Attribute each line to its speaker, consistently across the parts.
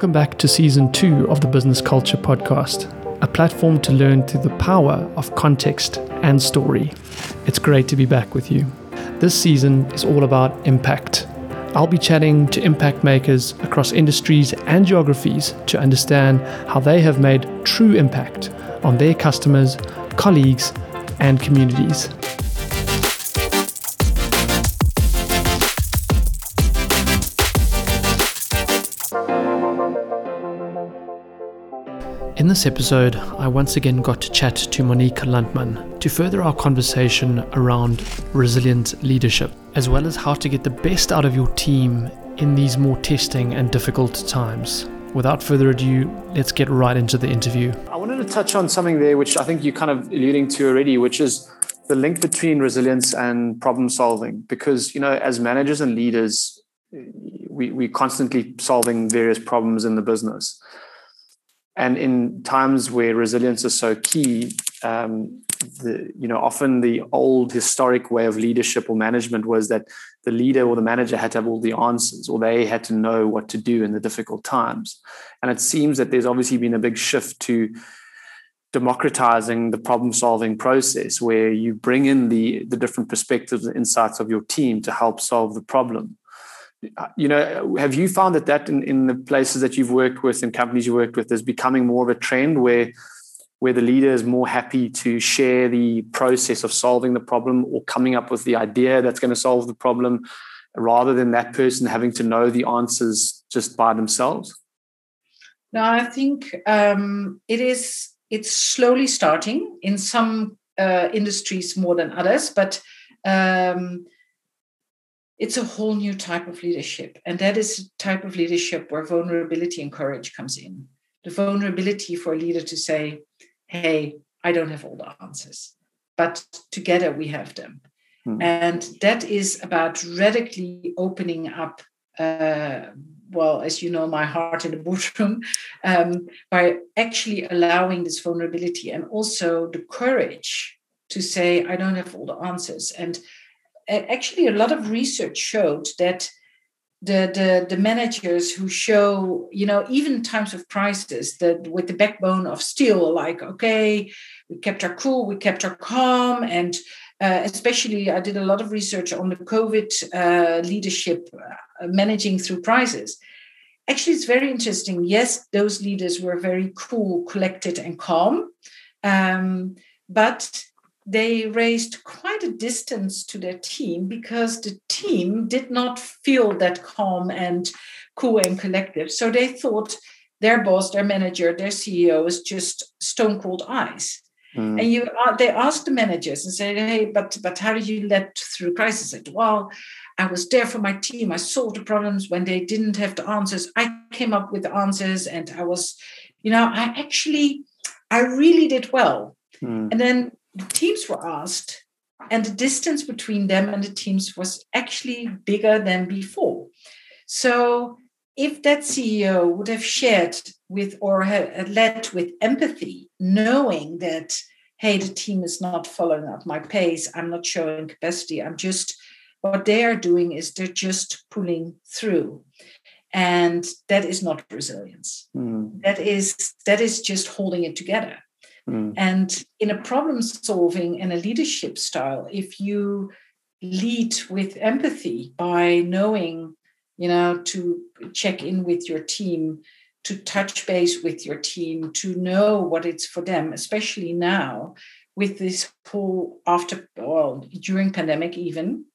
Speaker 1: Welcome back to season two of the Business Culture Podcast, a platform to learn through the power of context and story. It's great to be back with you. This season is all about impact. I'll be chatting to impact makers across industries and geographies to understand how they have made true impact on their customers, colleagues, and communities. This episode, I once again got to chat to Monique Landman to further our conversation around resilient leadership, as well as how to get the best out of your team in these more testing and difficult times. Without further ado, let's get right into the interview. I wanted to touch on something there, which I think you're kind of alluding to already, which is the link between resilience and problem solving. Because, you know, as managers and leaders, we, we're constantly solving various problems in the business and in times where resilience is so key, um, the, you know, often the old historic way of leadership or management was that the leader or the manager had to have all the answers, or they had to know what to do in the difficult times. And it seems that there's obviously been a big shift to democratizing the problem solving process where you bring in the the different perspectives and insights of your team to help solve the problem you know, have you found that that in, in the places that you've worked with and companies you worked with is becoming more of a trend where where the leader is more happy to share the process of solving the problem or coming up with the idea that's going to solve the problem rather than that person having to know the answers just by themselves?
Speaker 2: No, I think um, it is. It's slowly starting in some uh, industries more than others, but um, it's a whole new type of leadership. And that is a type of leadership where vulnerability and courage comes in. The vulnerability for a leader to say, hey, I don't have all the answers, but together we have them. Hmm. And that is about radically opening up, uh, well, as you know, my heart in the boardroom, um, by actually allowing this vulnerability and also the courage to say, I don't have all the answers. And actually a lot of research showed that the, the the managers who show you know even times of crisis that with the backbone of steel like okay we kept our cool we kept our calm and uh, especially i did a lot of research on the covid uh, leadership uh, managing through crisis. Actually it's very interesting. Yes those leaders were very cool collected and calm um, but they raised quite a distance to their team because the team did not feel that calm and cool and collective. So they thought their boss, their manager, their CEO is just stone cold ice. Mm. And you, uh, they asked the managers and said, "Hey, but but how did you let through crisis?" I said, "Well, I was there for my team. I solved the problems when they didn't have the answers. I came up with the answers, and I was, you know, I actually, I really did well." Mm. And then the teams were asked, and the distance between them and the teams was actually bigger than before. So, if that CEO would have shared with or had led with empathy, knowing that, hey, the team is not following up my pace, I'm not showing capacity, I'm just, what they are doing is they're just pulling through. And that is not resilience. Mm. that is that is just holding it together Mm. And in a problem solving and a leadership style, if you lead with empathy by knowing, you know, to check in with your team, to touch base with your team, to know what it's for them, especially now with this whole after, well, during pandemic even,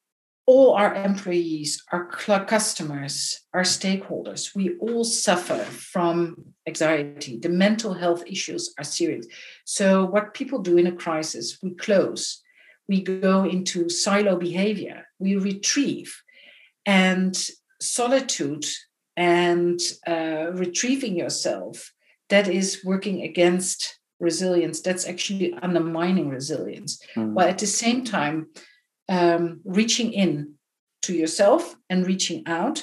Speaker 2: all our employees, our customers, our stakeholders, we all suffer from anxiety. The mental health issues are serious. So, what people do in a crisis, we close, we go into silo behavior, we retrieve, and solitude and uh, retrieving yourself that is working against resilience that's actually undermining resilience mm. while at the same time um, reaching in to yourself and reaching out,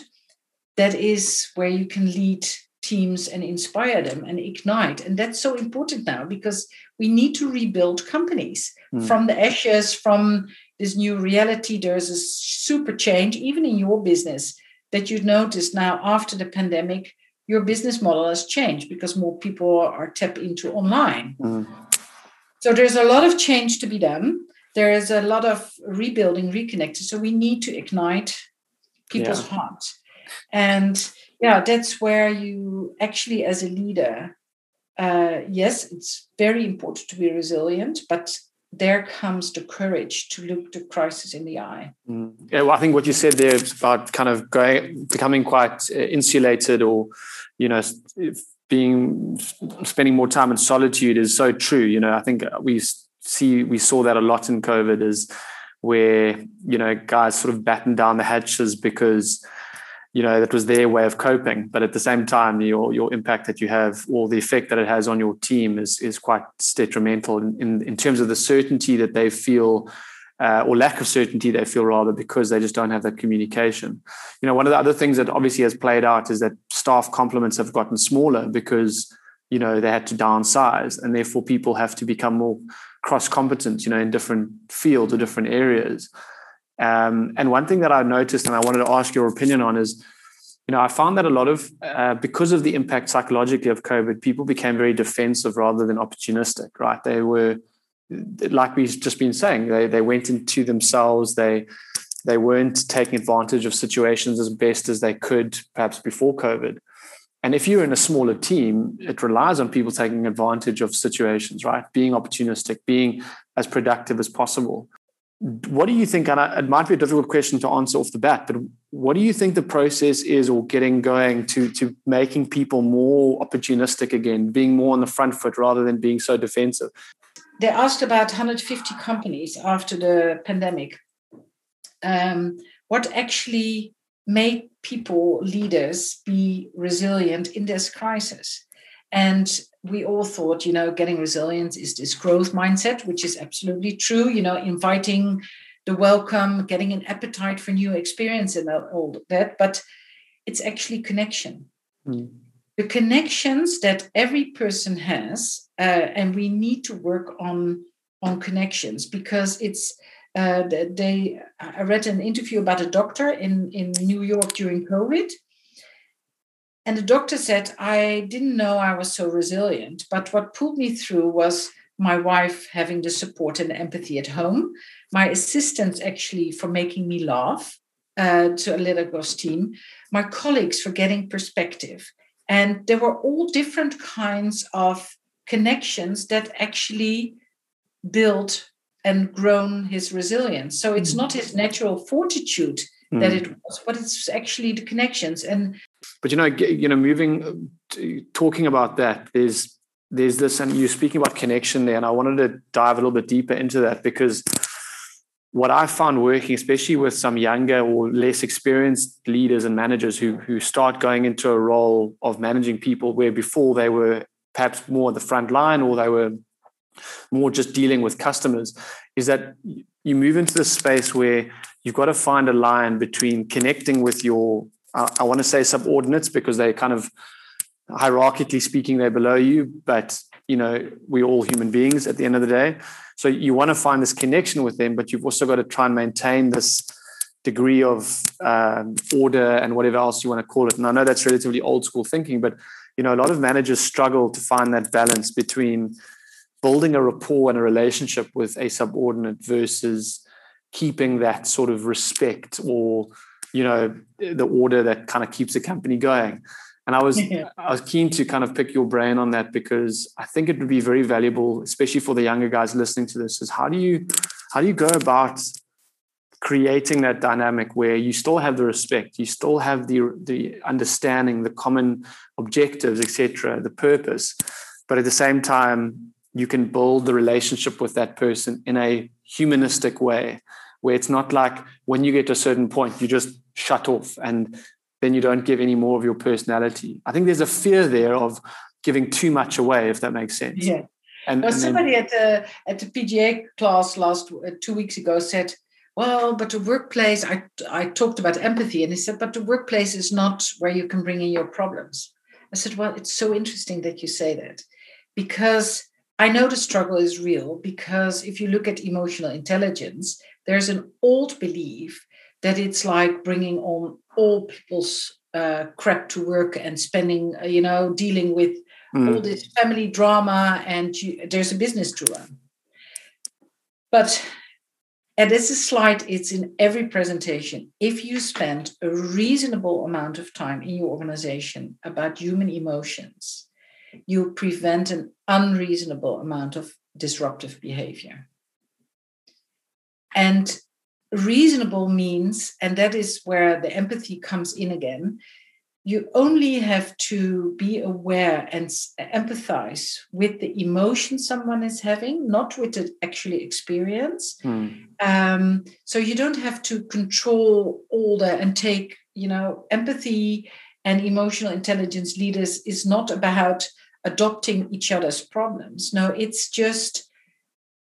Speaker 2: that is where you can lead teams and inspire them and ignite. And that's so important now because we need to rebuild companies mm. from the ashes, from this new reality. There's a super change, even in your business, that you notice now after the pandemic. your business model has changed because more people are tapped into online. Mm. So there's a lot of change to be done. There is a lot of rebuilding, reconnecting. So we need to ignite people's yeah. hearts. And yeah, that's where you actually, as a leader, uh, yes, it's very important to be resilient, but there comes the courage to look the crisis in the eye.
Speaker 1: Mm. Yeah, well, I think what you said there about kind of going, becoming quite uh, insulated or, you know, being spending more time in solitude is so true. You know, I think we see we saw that a lot in COVID is where you know guys sort of battened down the hatches because you know that was their way of coping. But at the same time your your impact that you have or the effect that it has on your team is is quite detrimental in in, in terms of the certainty that they feel uh, or lack of certainty they feel rather because they just don't have that communication. You know one of the other things that obviously has played out is that staff complements have gotten smaller because you know they had to downsize and therefore people have to become more cross competent you know in different fields or different areas um, and one thing that I noticed, and I wanted to ask your opinion on, is you know, I found that a lot of uh, because of the impact psychologically of COVID, people became very defensive rather than opportunistic. Right? They were like we've just been saying, they they went into themselves. They they weren't taking advantage of situations as best as they could, perhaps before COVID. And if you're in a smaller team, it relies on people taking advantage of situations, right? Being opportunistic, being as productive as possible what do you think? And it might be a difficult question to answer off the bat, but what do you think the process is, or getting going to to making people more opportunistic again, being more on the front foot rather than being so defensive?
Speaker 2: They asked about 150 companies after the pandemic. Um, what actually made people, leaders, be resilient in this crisis? And we all thought, you know, getting resilience is this growth mindset, which is absolutely true. You know, inviting the welcome, getting an appetite for new experience and all that. But it's actually connection. Mm. The connections that every person has, uh, and we need to work on on connections because it's. Uh, they. I read an interview about a doctor in in New York during COVID, and the doctor said, I didn't know I was so resilient. But what pulled me through was my wife having the support and empathy at home, my assistants actually for making me laugh uh, to a little ghost team, my colleagues for getting perspective. And there were all different kinds of connections that actually built and grown his resilience. So it's mm. not his natural fortitude mm. that it was, but it's actually the connections. And
Speaker 1: but you know, you know, moving, talking about that, there's there's this, and you're speaking about connection there, and I wanted to dive a little bit deeper into that because what I found working, especially with some younger or less experienced leaders and managers who who start going into a role of managing people where before they were perhaps more the front line or they were more just dealing with customers, is that you move into this space where you've got to find a line between connecting with your I, I want to say subordinates because they kind of hierarchically speaking they're below you but you know we're all human beings at the end of the day. So you want to find this connection with them but you've also got to try and maintain this degree of um, order and whatever else you want to call it. And i know that's relatively old school thinking but you know a lot of managers struggle to find that balance between building a rapport and a relationship with a subordinate versus keeping that sort of respect or you know the order that kind of keeps the company going. And i was i was keen to kind of pick your brain on that because i think it would be very valuable especially for the younger guys listening to this is how do you how do you go about creating that dynamic where you still have the respect you still have the the understanding the common objectives etc the purpose but at the same time you can build the relationship with that person in a humanistic way where it's not like when you get to a certain point you just shut off and then you don't give any more of your personality. I think there's a fear there of giving too much away if that makes sense.
Speaker 2: Yeah. And, well, and somebody then, at the at the pga class last uh, two weeks ago said well but the workplace i i talked about empathy and he said but the workplace is not where you can bring in your problems. I said well it's so interesting that you say that because I know the struggle is real because if you look at emotional intelligence, there's an old belief that it's like bringing on all people's uh, crap to work and spending, uh, you know, dealing with mm. all this family drama, and you, there's a business to run. But and this is slide, it's in every presentation. If you spend a reasonable amount of time in your organization about human emotions, you prevent an unreasonable amount of disruptive behavior. And reasonable means, and that is where the empathy comes in again, you only have to be aware and empathize with the emotion someone is having, not with the actually experience. Mm. Um, so you don't have to control all that and take, you know, empathy and emotional intelligence leaders is not about adopting each other's problems. No, it's just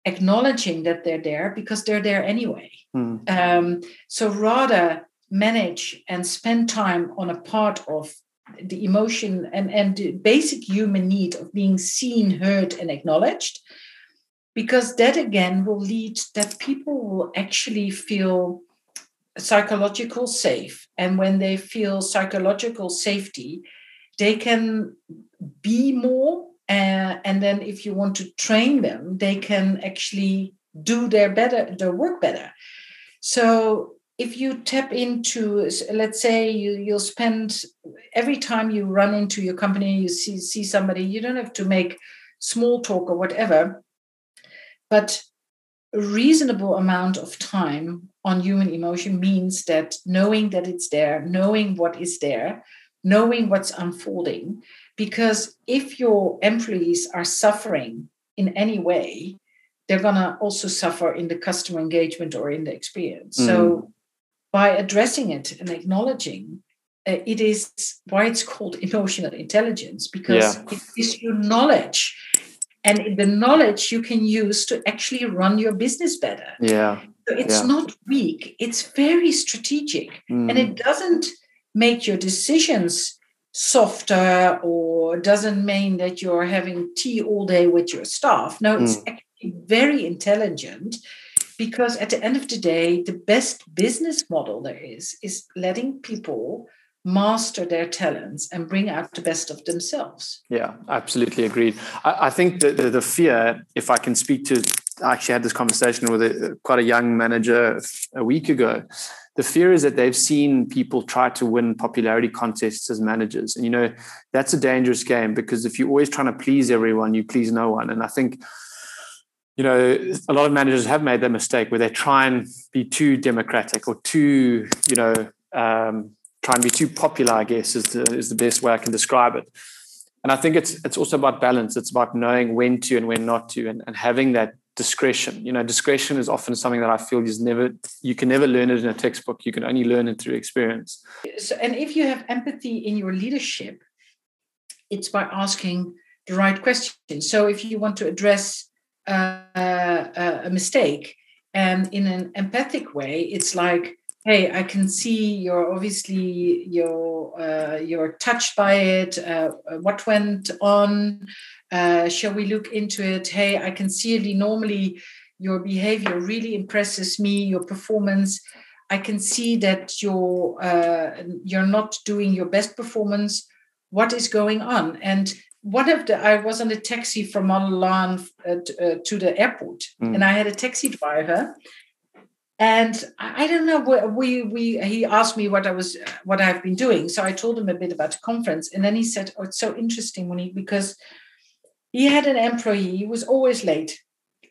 Speaker 2: acknowledging that they're there because they're there anyway. Mm. Um, so rather manage and spend time on a part of the emotion and, and the basic human need of being seen, heard, and acknowledged, because that again will lead that people will actually feel psychological safe. And when they feel psychological safety, they can be more. Uh, and then if you want to train them, they can actually do their better, their work better. So if you tap into let's say you you'll spend every time you run into your company you see see somebody you don't have to make small talk or whatever but a reasonable amount of time on human emotion means that knowing that it's there knowing what is there knowing what's unfolding because if your employees are suffering in any way they're going to also suffer in the customer engagement or in the experience mm. so by addressing it and acknowledging uh, it is why it's called emotional intelligence because yeah. it is your knowledge and the knowledge you can use to actually run your business better
Speaker 1: yeah
Speaker 2: so it's
Speaker 1: yeah.
Speaker 2: not weak it's very strategic mm. and it doesn't make your decisions softer or doesn't mean that you're having tea all day with your staff. No it's mm. actually very intelligent because at the end of the day the best business model there is is letting people master their talents and bring out the best of themselves.
Speaker 1: Yeah absolutely agreed. I, I think the, the, the fear if i can speak to i actually had this conversation with a, quite a young manager a week ago the fear is that they've seen people try to win popularity contests as managers and you know that's a dangerous game because if you're always trying to please everyone you please no one and i think you know, a lot of managers have made that mistake where they try and be too democratic or too, you know, um, try and be too popular. I guess is the is the best way I can describe it. And I think it's it's also about balance. It's about knowing when to and when not to, and, and having that discretion. You know, discretion is often something that I feel is never you can never learn it in a textbook. You can only learn it through experience.
Speaker 2: So, and if you have empathy in your leadership, it's by asking the right questions. So if you want to address uh, a mistake and in an empathic way it's like hey i can see you're obviously you're uh, you're touched by it uh, what went on uh, shall we look into it? Hey i can see it. Normally your behavior really impresses me your performance. I can see that you're uh, you're not doing your best performance. What is going on? And one of the I was on a taxi from Milan uh, uh, to the airport, mm. and I had a taxi driver, and I, I don't know we we he asked me what I was what I've been doing, so I told him a bit about the conference, and then he said, "Oh, it's so interesting, Monique, because he had an employee he was always late."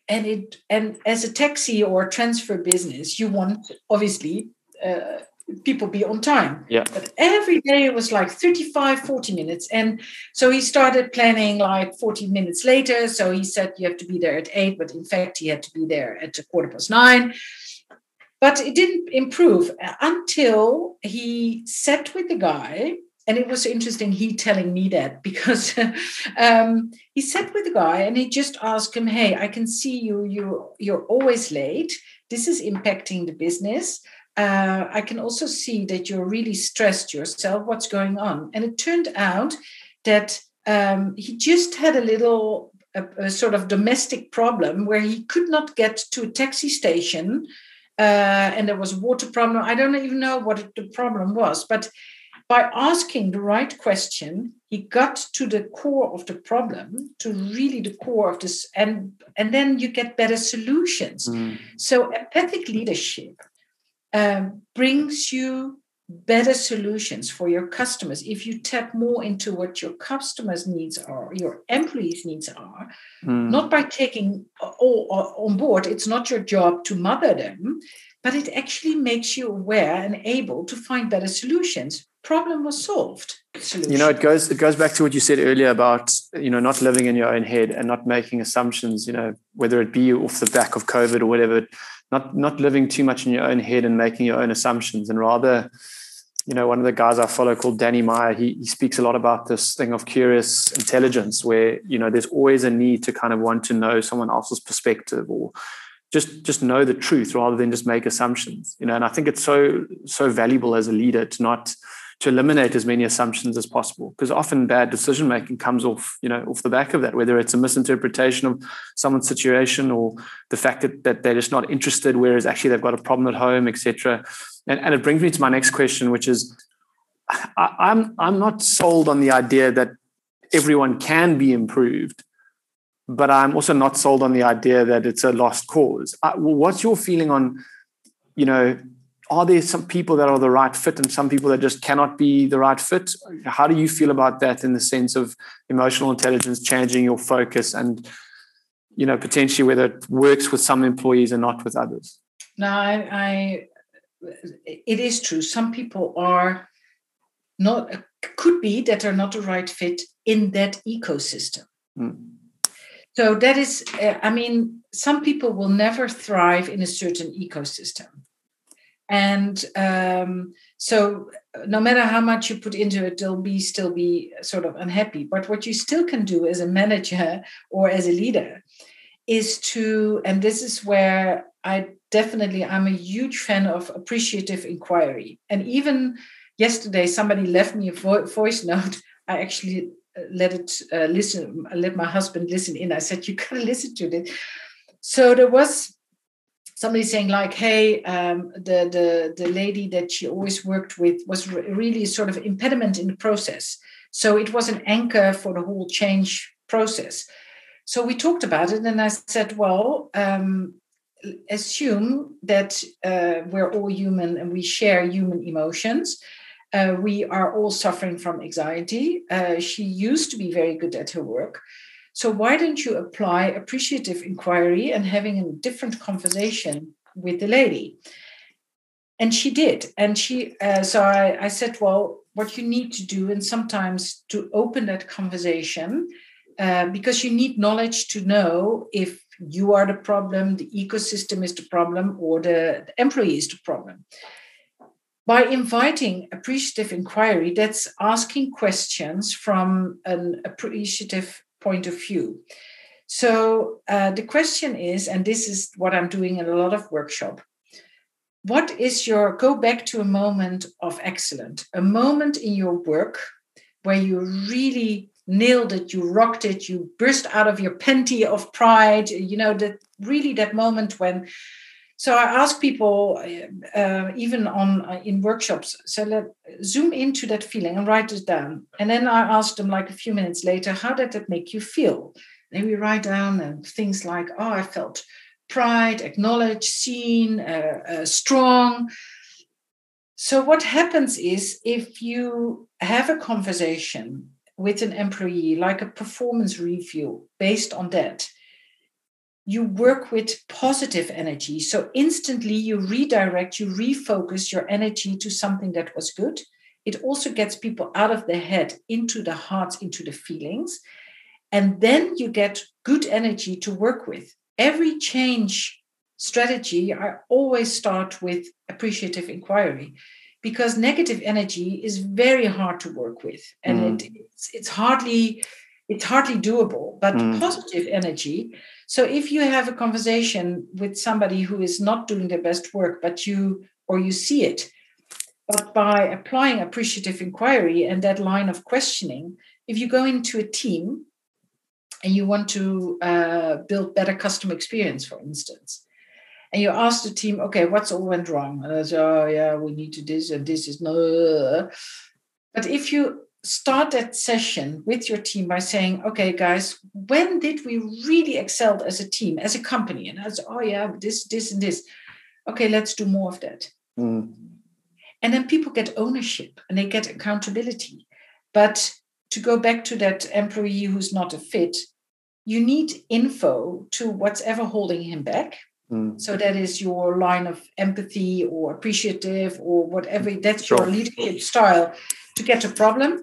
Speaker 2: And it and as a taxi or transfer business, you want obviously uh, people be on time.
Speaker 1: Yeah.
Speaker 2: But every day it was like 35, 40 minutes. And so he started planning like 40 minutes later. So he said you have to be there at eight, but in fact he had to be there at a quarter past nine. But it didn't improve until he sat with the guy. And it was interesting, he telling me that because um, he sat with the guy and he just asked him, Hey, I can see you, you you're always late. This is impacting the business uh, I can also see that you're really stressed yourself. What's going on? And it turned out that um, he just had a little a, a, sort of domestic problem where he could not get to a taxi station, uh, and there was a water problem. I don't even know what the problem was, but by asking the right question, he got to the core of the problem, to really the core of this, and and then you get better solutions. Mm. So empathic leadership um, brings you better solutions for your customers if you tap more into what your customers needs are your employees needs are mm. not by taking all on board it's not your job to mother them but it actually makes you aware and able to find better solutions problem was solved
Speaker 1: Solution. you know it goes it goes back to what you said earlier about you know not living in your own head and not making assumptions you know whether it be off the back of covid or whatever not not living too much in your own head and making your own assumptions and rather you know one of the guys i follow called danny meyer he, he speaks a lot about this thing of curious intelligence where you know there's always a need to kind of want to know someone else's perspective or just just know the truth rather than just make assumptions you know and i think it's so so valuable as a leader to not to eliminate as many assumptions as possible because often bad decision making comes off you know off the back of that whether it's a misinterpretation of someone's situation or the fact that, that they're just not interested whereas actually they've got a problem at home etc and, and it brings me to my next question which is I, i'm i'm not sold on the idea that everyone can be improved but i'm also not sold on the idea that it's a lost cause I, what's your feeling on you know are there some people that are the right fit and some people that just cannot be the right fit? How do you feel about that in the sense of emotional intelligence changing your focus and, you know, potentially whether it works with some employees and not with others?
Speaker 2: No, I, I it is true. Some people are not could be that are not the right fit in that ecosystem. Mm. So that is, uh, I mean, some people will never thrive in a certain ecosystem and um, so no matter how much you put into it they'll be still be sort of unhappy but what you still can do as a manager or as a leader is to and this is where i definitely i'm a huge fan of appreciative inquiry. And even yesterday somebody left me a vo- voice note. I actually uh, let it uh, listen let my husband listen in. I said you gotta listen to this. So there was somebody saying like hey um, the, the the lady that she always worked with was re- really sort of impediment in the process. So it was an anchor for the whole change process. So we talked about it and i said well um, assume that uh, we're all human and we share human emotions uh, we are all suffering from anxiety uh, she used to be very good at her work so why don't you apply appreciative inquiry and having a different conversation with the lady? And she did. And she, uh, so I, I said, well, what you need to do, and sometimes to open that conversation, uh, because you need knowledge to know if you are the problem, the ecosystem is the problem, or the, the employee is the problem by inviting appreciative inquiry, that's asking questions from an appreciative point of view. So uh, the question is, and this is what I'm doing in a lot of workshop. What is your go back to a moment of excellence, a moment in your work where you really nailed it, you rocked it, you burst out of your panty of pride, you know, that really that moment when so I ask people, uh, even on uh, in workshops, so let zoom into that feeling and write it down. And then I ask them, like a few minutes later, how did that make you feel? And we write down and things like, oh, I felt pride, acknowledged, seen, uh, uh, strong. So what happens is if you have a conversation with an employee, like a performance review, based on that you work with positive energy. So instantly you redirect, you refocus your energy to something that was good. It also gets people out of their head into the hearts, into the feelings. And then you get good energy to work with. Every change strategy, I always start with appreciative inquiry because negative energy is very hard to work with and mm. it, it's, it's hardly it's hardly doable but mm. positive energy so if you have a conversation with somebody who is not doing their best work, but you or you see it, but by applying appreciative inquiry and that line of questioning, if you go into a team and you want to uh, build better customer experience, for instance, and you ask the team, okay, what's all went wrong? And they say, oh yeah, we need to this and this is no. But if you start that session with your team by saying, okay, guys, when did we really excel as a team, as a company? And I as, oh, yeah, this, this, and this. Okay, let's do more of that. Mm. And then people get ownership and they get accountability. But to go back to that employee who's not a fit, you need info to what's ever holding him back. Mm. So that is your line of empathy or appreciative or whatever. That's sure. your leadership style to get a problem.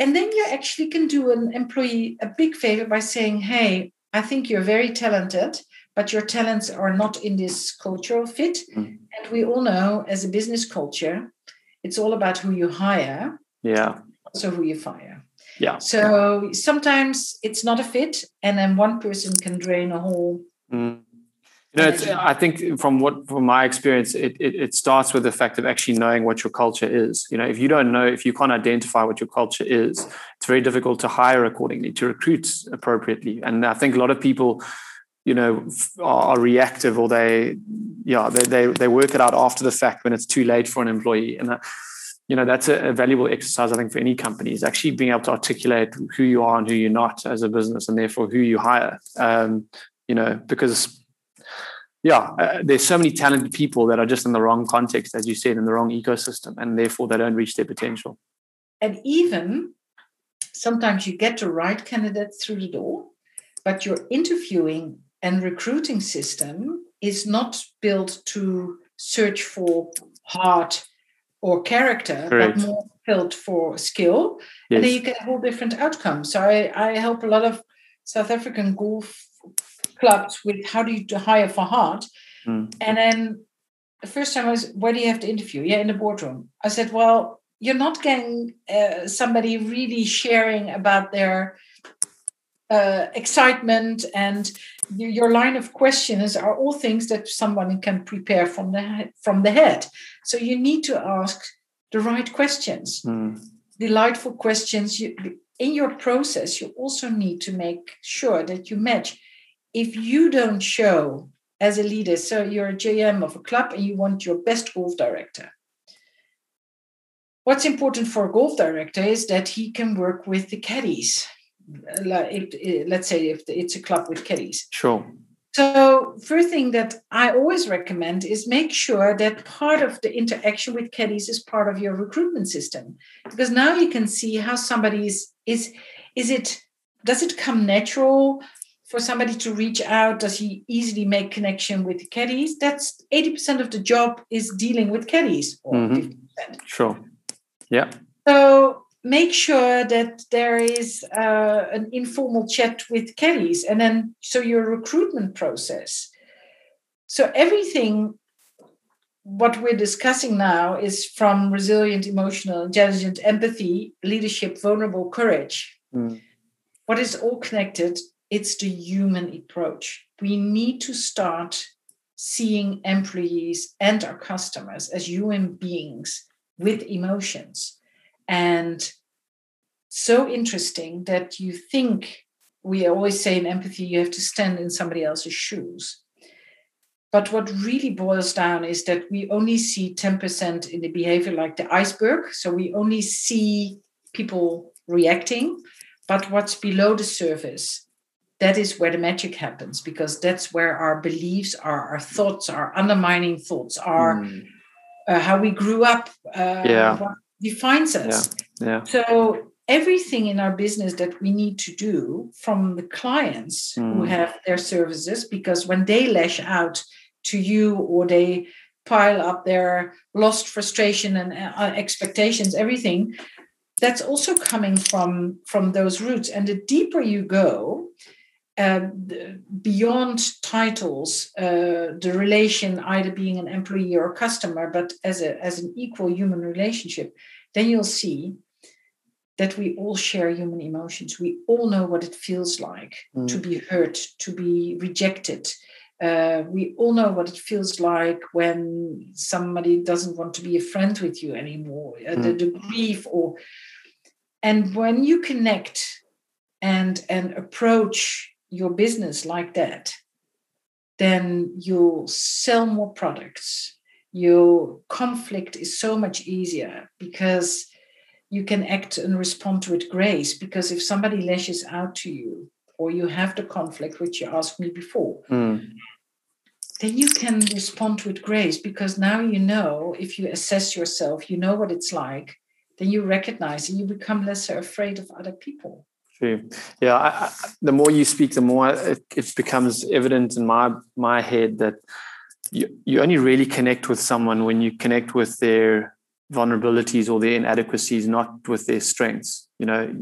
Speaker 2: And then you actually can do an employee a big favor by saying, hey, I think you're very talented, but your talents are not in this cultural fit. Mm. And we all know as a business culture, it's all about who you hire.
Speaker 1: Yeah.
Speaker 2: Also who you fire.
Speaker 1: Yeah.
Speaker 2: So sometimes it's not a fit, and then one person can drain a whole mm.
Speaker 1: You know, I think from what from my experience, it, it, it starts with the fact of actually knowing what your culture is. You know, if you don't know, if you can't identify what your culture is, it's very difficult to hire accordingly, to recruit appropriately. And I think a lot of people, you know, are, reactive or they, yeah, they, they they work it out after the fact when it's too late for an employee. And that, you know, that's a, a valuable exercise I think for any company is actually being able to articulate who you are and who you're not as a business, and therefore who you hire. Um, you know, because yeah, uh, there's so many talented people that are just in the wrong context, as you said, in the wrong ecosystem, and therefore they don't reach their potential.
Speaker 2: And even sometimes you get the right candidates through the door, but your interviewing and recruiting system is not built to search for heart or character, Correct. but more built for skill. Yes. And then you get a whole different outcome. So I, I help a lot of South African golf clubs with how do you hire for heart? Mm. And then the first time I was, where do you have to interview? Yeah, in the boardroom. I said, well, you're not getting uh, somebody really sharing about their uh, excitement and your line of questions are all things that someone can prepare from the from the head. So you need to ask the right questions, mm. delightful questions. You, in your process, you also need to make sure that you match if you don't show as a leader, so you're a GM of a club and you want your best golf director. What's important for a golf director is that he can work with the caddies. Eh, let's say if it's a club with caddies.
Speaker 1: Sure.
Speaker 2: So, first thing that I always recommend is make sure that part of the interaction with caddies is part of your recruitment system, because now you can see how somebody is is is it does it come natural for somebody to reach out? Does he easily make connection with the caddies? That's 80% of the job is dealing with caddies or mm-hmm.
Speaker 1: Sure. Yeah.
Speaker 2: So make sure that there is uh, an informal chat with caddies and then so your recruitment process. So everything what we're discussing now is from resilient, emotional, intelligent, empathy, leadership, vulnerable, courage. Mm. What is all connected it's the human approach. We need to start seeing employees and our customers as human beings with emotions. And so interesting that you think we always say in empathy, you have to stand in somebody else's shoes. But what really boils down is that we only see 10% in the behavior like the iceberg. So we only see people reacting. But what's below the surface that is where the magic happens because that's where our beliefs are, our thoughts, our undermining thoughts are, mm. uh, how we grew up, uh,
Speaker 1: yeah.
Speaker 2: defines us.
Speaker 1: Yeah. yeah.
Speaker 2: So everything in our business that we need to do from the clients mm. who have their services, because when they lash out to you or they pile up their lost frustration and uh, expectations, everything that's also coming from from those roots and the deeper you go beyond titles, uh, the relation either being an employee or a customer, but as a as an equal human relationship, then you'll see that we all share human emotions. We all know what it feels like mm. to be hurt, to be rejected. Uh, we all know what it feels like when somebody doesn't want to be a friend with you anymore. Uh, mm. the, the grief, or and when you connect and and approach your business like that, then you'll sell more products. Your conflict is so much easier because you can act and respond with grace because if somebody lashes out to you or you have the conflict which you asked me before
Speaker 1: mm.
Speaker 2: then you can respond with grace because now you know if you assess yourself you know what it's like then you recognize and you become lesser afraid of other people
Speaker 1: True. Yeah. I, I, the more you speak, the more it, it, becomes evident in my my head that you, you only really connect with someone when you connect with their vulnerabilities or their inadequacies, not with their strengths. You know,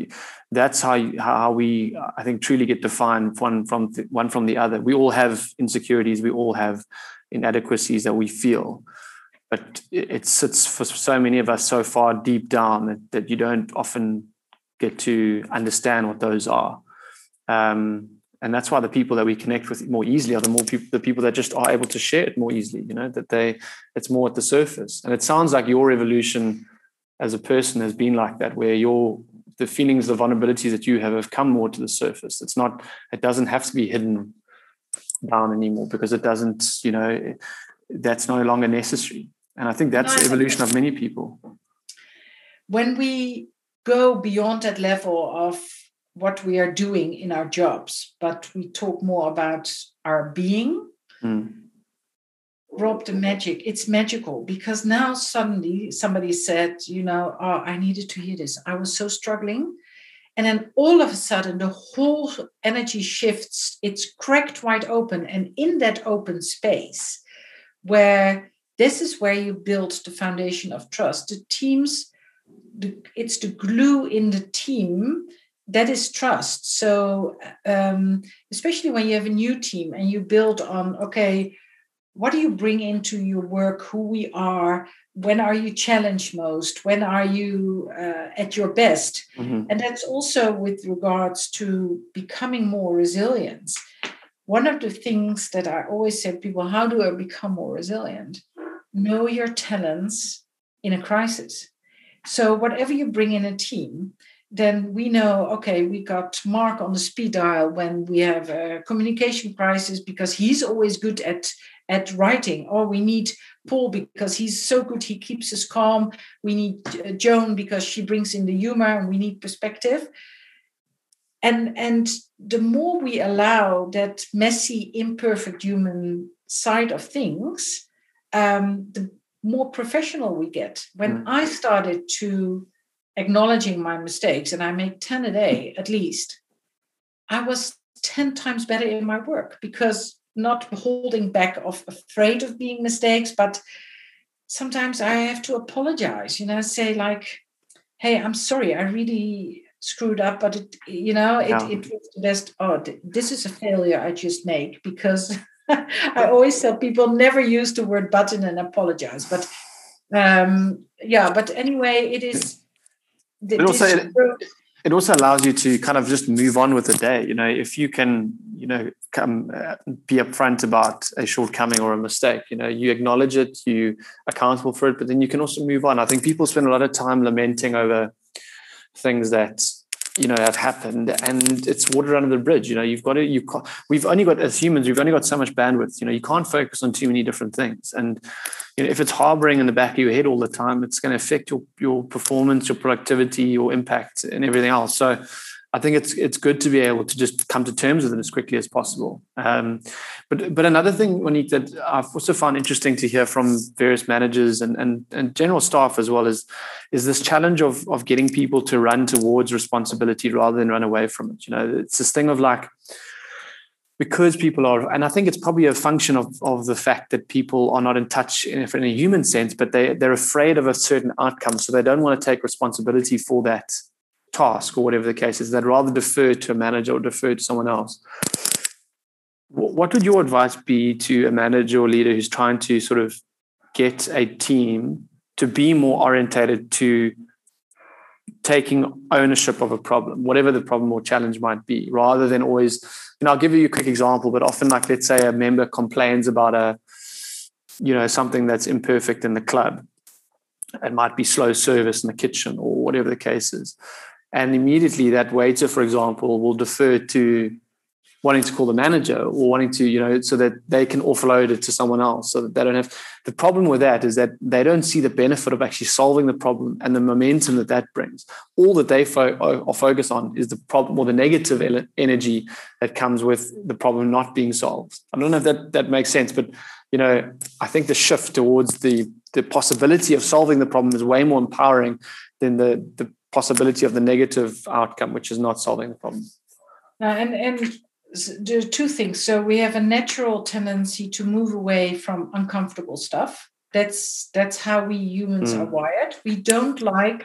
Speaker 1: that's how you, how we I think truly get defined one from the, one from the other. We all have insecurities. We all have inadequacies that we feel, but it, it sits for so many of us so far deep down that, that you don't often get to understand what those are. Um, and that's why the people that we connect with more easily are the more people the people that just are able to share it more easily you know that they it's more at the surface. And it sounds like your evolution as a person has been like that where your the feelings the vulnerabilities that you have have come more to the surface. It's not it doesn't have to be hidden down anymore because it doesn't you know that's no longer necessary. And i think that's no, the evolution of many people.
Speaker 2: When we go beyond that level of what we are doing in our jobs, but we talk more about our being.
Speaker 1: Mm.
Speaker 2: Rob, the magic, it's magical because now suddenly somebody said, you know, oh, I needed to hear this. I was so struggling. And then all of a sudden, the whole energy shifts, it's cracked wide open. And in that open space, where this is where you build the foundation of trust, the teams, it's the glue in the team that is trust. So, um, especially when you have a new team and you build on, okay, what do you bring into your work, who we are, when are you challenged most, when are you uh, at your best?
Speaker 1: Mm-hmm.
Speaker 2: And that's also with regards to becoming more resilient. One of the things that I always say to people, how do I become more resilient? Know your talents in a crisis. So, whatever you bring in a team, then we know okay we got mark on the speed dial when we have a communication crisis because he's always good at at writing. Or we need paul because he's so good he keeps us calm. We need uh, joan because she brings in the humor and we need perspective. And and the more we allow that messy imperfect human side of things um, the more professional we get when mm. i started to acknowledging my mistakes, and I make 10 a day at least, I was 10 times better in my work because not holding back of afraid of being mistakes, but sometimes I have to apologize, you know, say like, hey, I'm sorry, I really screwed up, but it, you know, it, yeah. it was the best, oh, this is a failure I just make because I always tell people never use the word button and apologize. But um, yeah, but anyway, it is
Speaker 1: it also it, it, also allows you to kind of just move on with the day. You know, if you can, you know, come uh, be upfront about a shortcoming or a mistake. You know, you acknowledge it, you accountable for it, but then you can also move on. I think people spend a lot of time lamenting over things that you know have happened and it's water under the bridge. You know you've got to you we've only got as humans we've only got so much bandwidth. You know you can't focus on too many different things. And you know if it's harboring in the back of your head all the time it's going to affect your your performance your productivity your impact and everything else. So I think it's it's good to be able to just come to terms with it as quickly as possible. Um, but but another thing, Monique, that I've also found interesting to hear from various managers and, and, and general staff as well is is this challenge of of getting people to run towards responsibility rather than run away from it. You know, it's this thing of like because people are, and I think it's probably a function of, of the fact that people are not in touch in, in a human sense, but they, they're afraid of a certain outcome. So they don't want to take responsibility for that task or whatever the case is, they'd rather defer to a manager or defer to someone else. What would your advice be to a manager or leader who's trying to sort of get a team to be more orientated to taking ownership of a problem, whatever the problem or challenge might be, rather than always, know, I'll give you a quick example, but often like let's say a member complains about a, you know, something that's imperfect in the club. It might be slow service in the kitchen or whatever the case is and immediately that waiter, for example, will defer to wanting to call the manager or wanting to, you know, so that they can offload it to someone else so that they don't have. The problem with that is that they don't see the benefit of actually solving the problem and the momentum that that brings. All that they fo- are focused on is the problem or the negative energy that comes with the problem not being solved. I don't know if that, that makes sense, but, you know, I think the shift towards the, the possibility of solving the problem is way more empowering than the, the possibility of the negative outcome, which is not solving the problem.
Speaker 2: Uh, and and there are two things. So we have a natural tendency to move away from uncomfortable stuff. That's that's how we humans mm. are wired. We don't like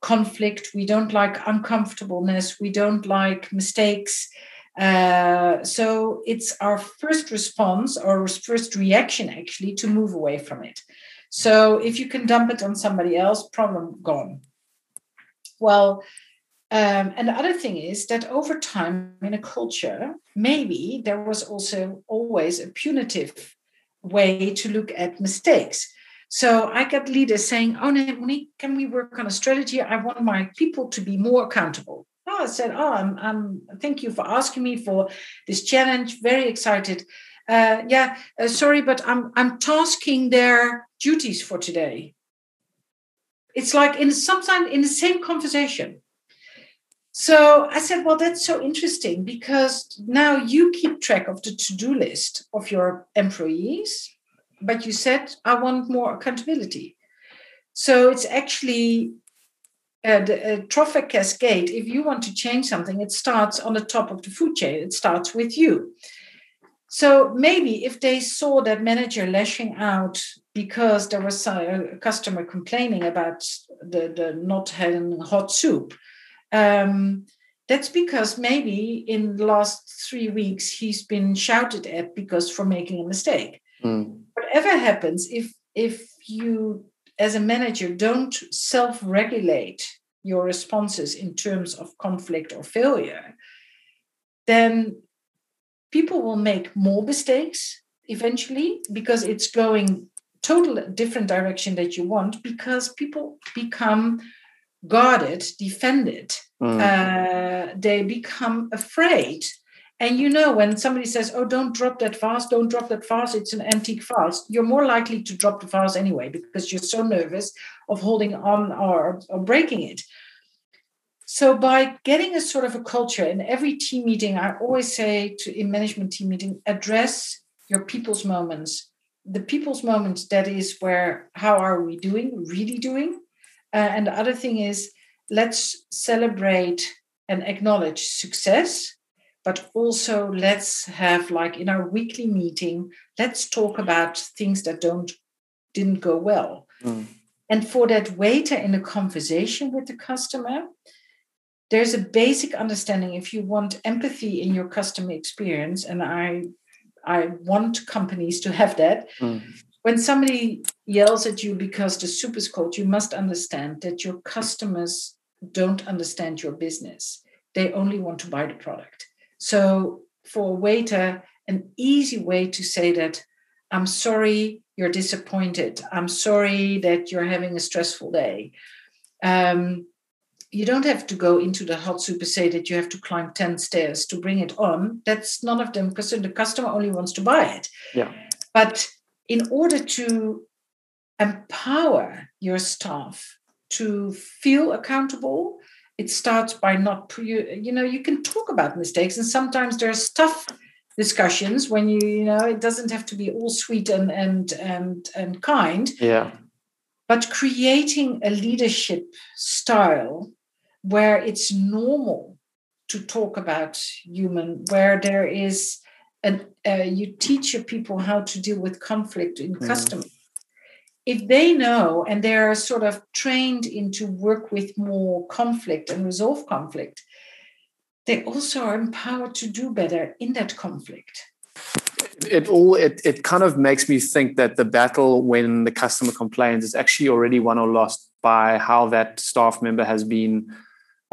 Speaker 2: conflict. We don't like uncomfortableness. We don't like mistakes. Uh, so it's our first response or first reaction actually to move away from it. So if you can dump it on somebody else, problem gone. Well, um, and the other thing is that over time in a culture, maybe there was also always a punitive way to look at mistakes. So I got leaders saying, Oh, Monique, can we work on a strategy? I want my people to be more accountable. Oh, I said, Oh, I'm, I'm thank you for asking me for this challenge. Very excited. Uh, yeah, uh, sorry, but I'm I'm tasking their duties for today. It's like in sometimes in the same conversation. So I said, well, that's so interesting because now you keep track of the to do list of your employees, but you said, I want more accountability. So it's actually a, a trophic cascade. If you want to change something, it starts on the top of the food chain, it starts with you. So maybe if they saw that manager lashing out because there was a customer complaining about the, the not having hot soup, um, that's because maybe in the last three weeks he's been shouted at because for making a mistake. Mm. Whatever happens, if if you as a manager don't self-regulate your responses in terms of conflict or failure, then people will make more mistakes eventually because it's going total different direction that you want because people become guarded, defended, mm. uh, they become afraid. And you know, when somebody says, Oh, don't drop that vase, don't drop that vase, it's an antique vase, you're more likely to drop the vase anyway because you're so nervous of holding on or, or breaking it. So, by getting a sort of a culture in every team meeting, I always say to in management team meeting, address your people's moments. The people's moments, that is where how are we doing, really doing? Uh, and the other thing is, let's celebrate and acknowledge success, but also let's have like in our weekly meeting, let's talk about things that don't didn't go well. Mm. And for that waiter in the conversation with the customer, there's a basic understanding if you want empathy in your customer experience, and I I want companies to have that. Mm when somebody yells at you because the soup is cold, you must understand that your customers don't understand your business. They only want to buy the product. So, for a waiter, an easy way to say that I'm sorry you're disappointed. I'm sorry that you're having a stressful day. Um, you don't have to go into the hot soup and say that you have to climb 10 stairs to bring it on. That's none of them because the customer only wants to buy it.
Speaker 1: Yeah.
Speaker 2: But in order to empower your staff to feel accountable it starts by not you know you can talk about mistakes and sometimes there's tough discussions when you you know it doesn't have to be all sweet and and and and kind
Speaker 1: yeah
Speaker 2: but creating a leadership style where it's normal to talk about human where there is and uh, you teach your people how to deal with conflict in mm. if they know and they're sort of trained into work with more conflict and resolve conflict they also are empowered to do better in that conflict
Speaker 1: it all it, it kind of makes me think that the battle when the customer complains is actually already won or lost by how that staff member has been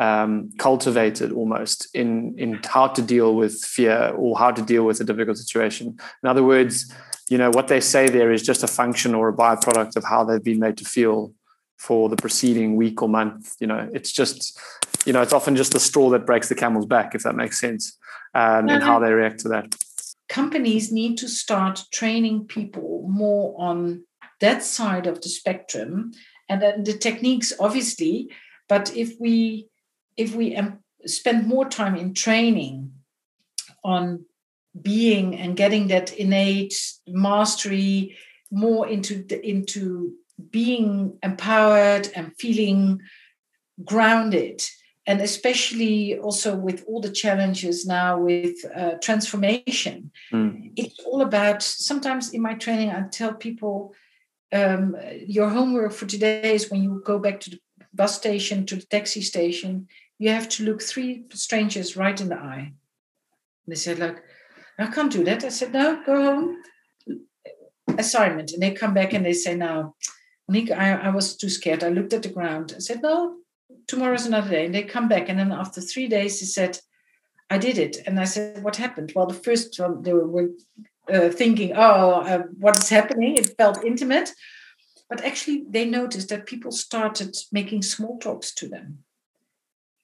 Speaker 1: um, cultivated almost in in how to deal with fear or how to deal with a difficult situation. In other words, you know what they say there is just a function or a byproduct of how they've been made to feel for the preceding week or month. You know, it's just you know it's often just the straw that breaks the camel's back, if that makes sense. um, and how they react to that.
Speaker 2: Companies need to start training people more on that side of the spectrum, and then the techniques, obviously. But if we if we spend more time in training on being and getting that innate mastery more into the, into being empowered and feeling grounded and especially also with all the challenges now with uh, transformation mm. it's all about sometimes in my training i tell people um, your homework for today is when you go back to the bus station to the taxi station you have to look three strangers right in the eye they said like i can't do that i said no go home assignment and they come back and they say now Nick, I, I was too scared. I looked at the ground. I said, no, tomorrow's another day. And they come back. And then after three days, he said, I did it. And I said, what happened? Well, the first one, they were uh, thinking, oh, uh, what is happening? It felt intimate. But actually, they noticed that people started making small talks to them.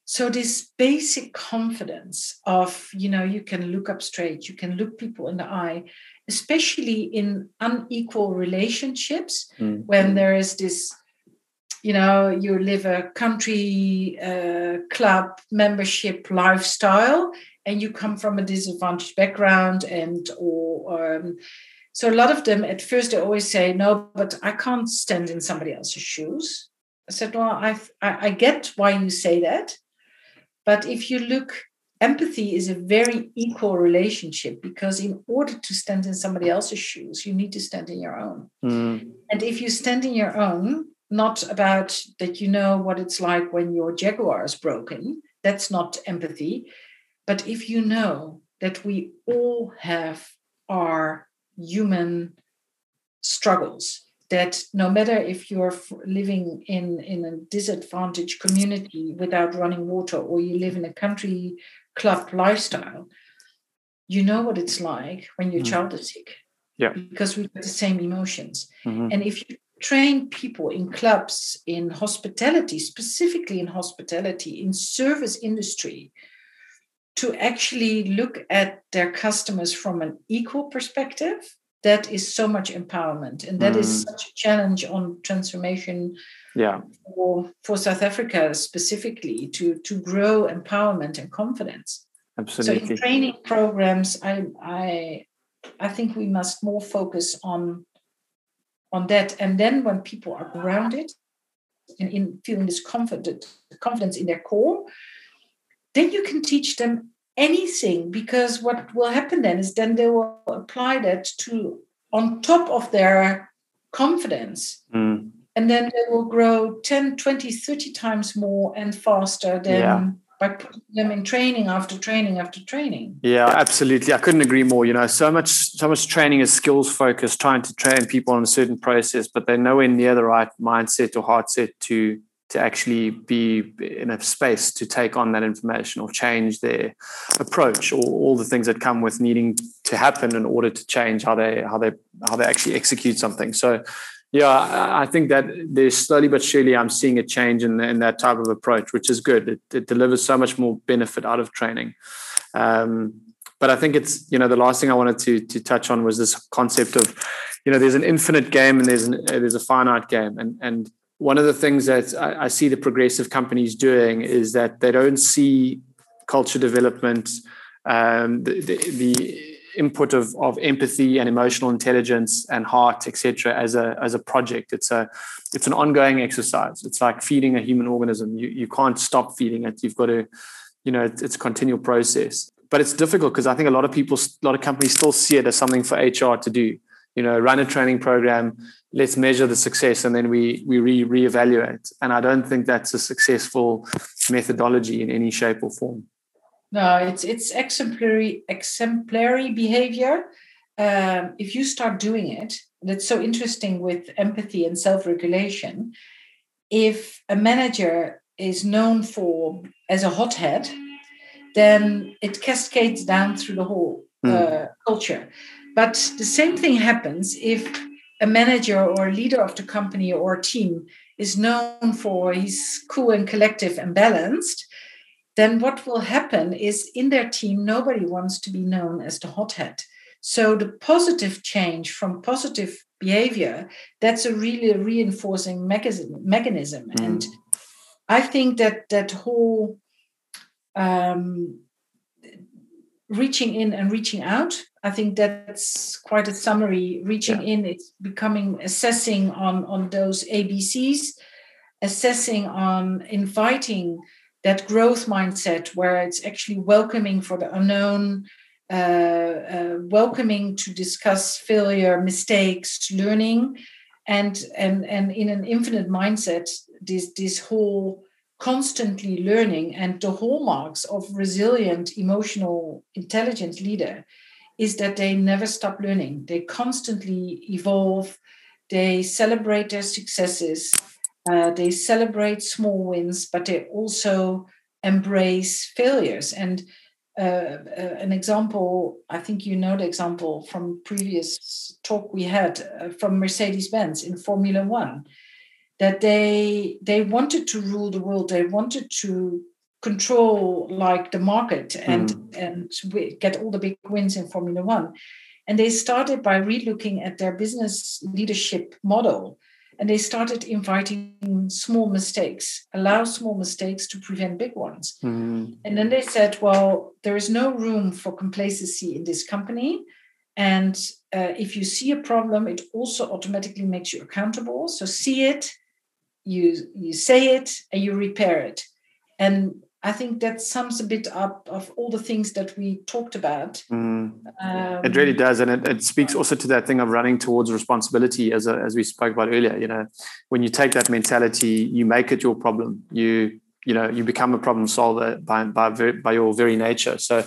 Speaker 2: So this basic confidence of, you know, you can look up straight, you can look people in the eye, especially in unequal relationships mm. when there is this you know you live a country uh, club membership lifestyle and you come from a disadvantaged background and or um, so a lot of them at first they always say no but i can't stand in somebody else's shoes i said well i i get why you say that but if you look empathy is a very equal relationship because in order to stand in somebody else's shoes you need to stand in your own mm. and if you stand in your own not about that you know what it's like when your jaguar is broken that's not empathy but if you know that we all have our human struggles that no matter if you're living in, in a disadvantaged community without running water or you live in a country club lifestyle, you know what it's like when your mm-hmm. child is sick.
Speaker 1: Yeah.
Speaker 2: Because we have the same emotions. Mm-hmm. And if you train people in clubs, in hospitality, specifically in hospitality, in service industry, to actually look at their customers from an equal perspective, that is so much empowerment. And that mm. is such a challenge on transformation
Speaker 1: yeah
Speaker 2: for, for south africa specifically to to grow empowerment and confidence
Speaker 1: absolutely
Speaker 2: so in training programs i i i think we must more focus on on that and then when people are grounded and in feeling this confident confidence in their core then you can teach them anything because what will happen then is then they will apply that to on top of their confidence.
Speaker 1: Mm
Speaker 2: and then they will grow 10 20 30 times more and faster than yeah. by putting them in training after training after training.
Speaker 1: Yeah absolutely. I couldn't agree more. You know so much so much training is skills focused trying to train people on a certain process but they're nowhere near the right mindset or heart set to to actually be in a space to take on that information or change their approach or all the things that come with needing to happen in order to change how they how they how they actually execute something so yeah, I think that there's slowly but surely I'm seeing a change in, in that type of approach, which is good. It, it delivers so much more benefit out of training. Um, but I think it's you know the last thing I wanted to to touch on was this concept of you know there's an infinite game and there's an, there's a finite game and and one of the things that I, I see the progressive companies doing is that they don't see culture development um, the, the, the input of, of empathy and emotional intelligence and heart, etc., as a as a project. It's a it's an ongoing exercise. It's like feeding a human organism. You you can't stop feeding it. You've got to, you know, it's, it's a continual process. But it's difficult because I think a lot of people, a lot of companies still see it as something for HR to do. You know, run a training program. Let's measure the success, and then we we re reevaluate. And I don't think that's a successful methodology in any shape or form.
Speaker 2: No, it's it's exemplary exemplary behavior. Um, if you start doing it, that's so interesting with empathy and self-regulation. If a manager is known for as a hothead, then it cascades down through the whole mm. uh, culture. But the same thing happens if a manager or a leader of the company or team is known for he's cool and collective and balanced then what will happen is in their team, nobody wants to be known as the hothead. So the positive change from positive behavior, that's a really reinforcing mechanism. mechanism. Mm. And I think that that whole um, reaching in and reaching out, I think that's quite a summary. Reaching yeah. in, it's becoming assessing on, on those ABCs, assessing on inviting that growth mindset where it's actually welcoming for the unknown, uh, uh, welcoming to discuss failure, mistakes, learning, and and and in an infinite mindset, this this whole constantly learning and the hallmarks of resilient emotional intelligent leader is that they never stop learning. They constantly evolve. They celebrate their successes. Uh, they celebrate small wins but they also embrace failures. And uh, uh, an example i think you know the example from previous talk we had uh, from mercedes-benz in formula 1 that they they wanted to rule the world. They wanted to control like the market and mm. and get all the big wins in formula 1 and they started by relooking at their business leadership model. And they started inviting small mistakes allow small mistakes to prevent big ones. Mm. and then they said well there is no room for complacency in this company. And uh, if you see a problem it also automatically makes you accountable. So see it you you say it and you repair it. And i think that sums a bit up of all the things that we talked about. Mm.
Speaker 1: um, it really does and it, it, speaks also to that thing of running towards responsibility as, a, as we spoke about earlier you know. When you take that mentality you make it your problem. You you know you become a problem solver by by, by your very nature. So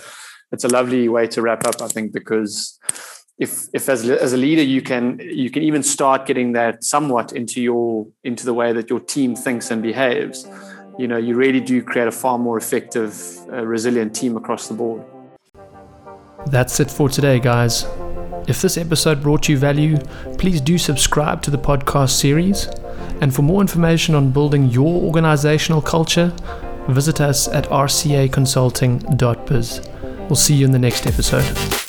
Speaker 1: it's a lovely way to wrap up i think because if if as, as a leader you can you can even start getting that somewhat into your into the way that your team thinks and behaves you know you really do create a far more effective uh, resilient team across the board.
Speaker 3: That's it for today guys. If this episode brought you value please do subscribe to the podcast series. And for more information on building your organizational culture visit us at rcaconsulting.biz we'll see you in the next episode